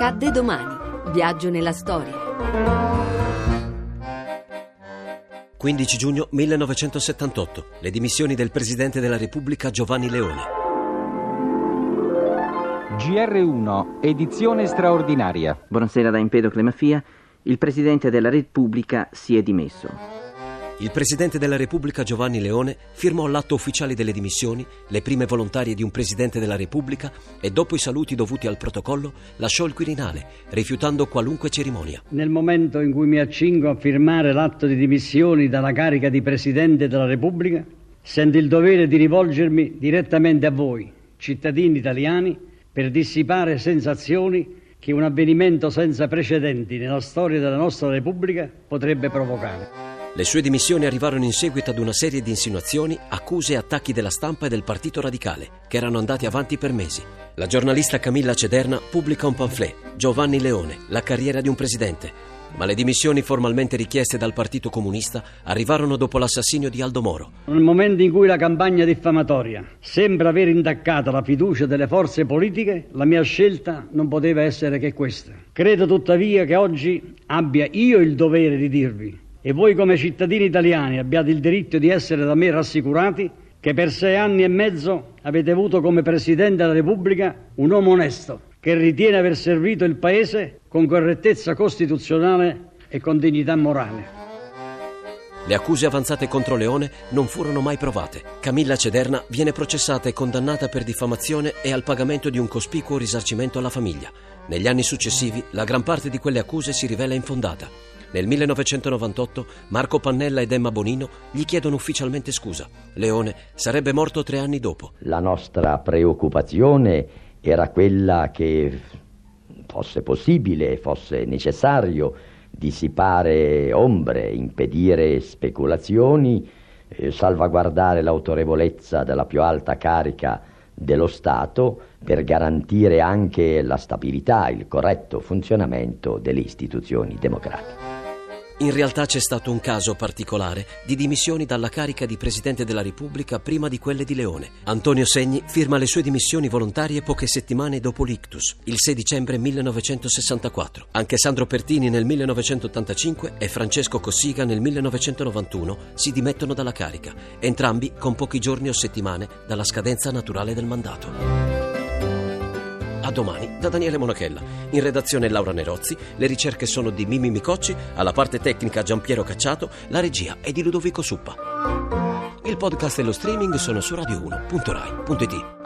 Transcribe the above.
Accadde domani. Viaggio nella storia. 15 giugno 1978. Le dimissioni del Presidente della Repubblica Giovanni Leone. GR1, edizione straordinaria. Buonasera da Empedocle Mafia. Il Presidente della Repubblica si è dimesso. Il Presidente della Repubblica Giovanni Leone firmò l'atto ufficiale delle dimissioni, le prime volontarie di un Presidente della Repubblica e dopo i saluti dovuti al protocollo lasciò il Quirinale, rifiutando qualunque cerimonia. Nel momento in cui mi accingo a firmare l'atto di dimissioni dalla carica di Presidente della Repubblica, sento il dovere di rivolgermi direttamente a voi, cittadini italiani, per dissipare sensazioni che un avvenimento senza precedenti nella storia della nostra Repubblica potrebbe provocare. Le sue dimissioni arrivarono in seguito ad una serie di insinuazioni, accuse e attacchi della stampa e del Partito Radicale, che erano andati avanti per mesi. La giornalista Camilla Cederna pubblica un pamphlet, Giovanni Leone, la carriera di un presidente. Ma le dimissioni formalmente richieste dal Partito Comunista arrivarono dopo l'assassinio di Aldo Moro. Nel momento in cui la campagna diffamatoria sembra aver intaccato la fiducia delle forze politiche, la mia scelta non poteva essere che questa. Credo tuttavia che oggi abbia io il dovere di dirvi e voi come cittadini italiani abbiate il diritto di essere da me rassicurati che per sei anni e mezzo avete avuto come Presidente della Repubblica un uomo onesto che ritiene aver servito il Paese con correttezza costituzionale e con dignità morale. Le accuse avanzate contro Leone non furono mai provate. Camilla Cederna viene processata e condannata per diffamazione e al pagamento di un cospicuo risarcimento alla famiglia. Negli anni successivi la gran parte di quelle accuse si rivela infondata. Nel 1998 Marco Pannella ed Emma Bonino gli chiedono ufficialmente scusa. Leone sarebbe morto tre anni dopo. La nostra preoccupazione era quella che fosse possibile, fosse necessario dissipare ombre, impedire speculazioni, eh, salvaguardare l'autorevolezza della più alta carica dello Stato per garantire anche la stabilità, il corretto funzionamento delle istituzioni democratiche. In realtà c'è stato un caso particolare di dimissioni dalla carica di Presidente della Repubblica prima di quelle di Leone. Antonio Segni firma le sue dimissioni volontarie poche settimane dopo l'ictus, il 6 dicembre 1964. Anche Sandro Pertini nel 1985 e Francesco Cossiga nel 1991 si dimettono dalla carica, entrambi con pochi giorni o settimane dalla scadenza naturale del mandato. A domani da Daniele Monachella. In redazione Laura Nerozzi, le ricerche sono di Mimi Micocci, alla parte tecnica Giampiero Cacciato, la regia è di Ludovico Suppa. Il podcast e lo streaming sono su radio1.rai.it.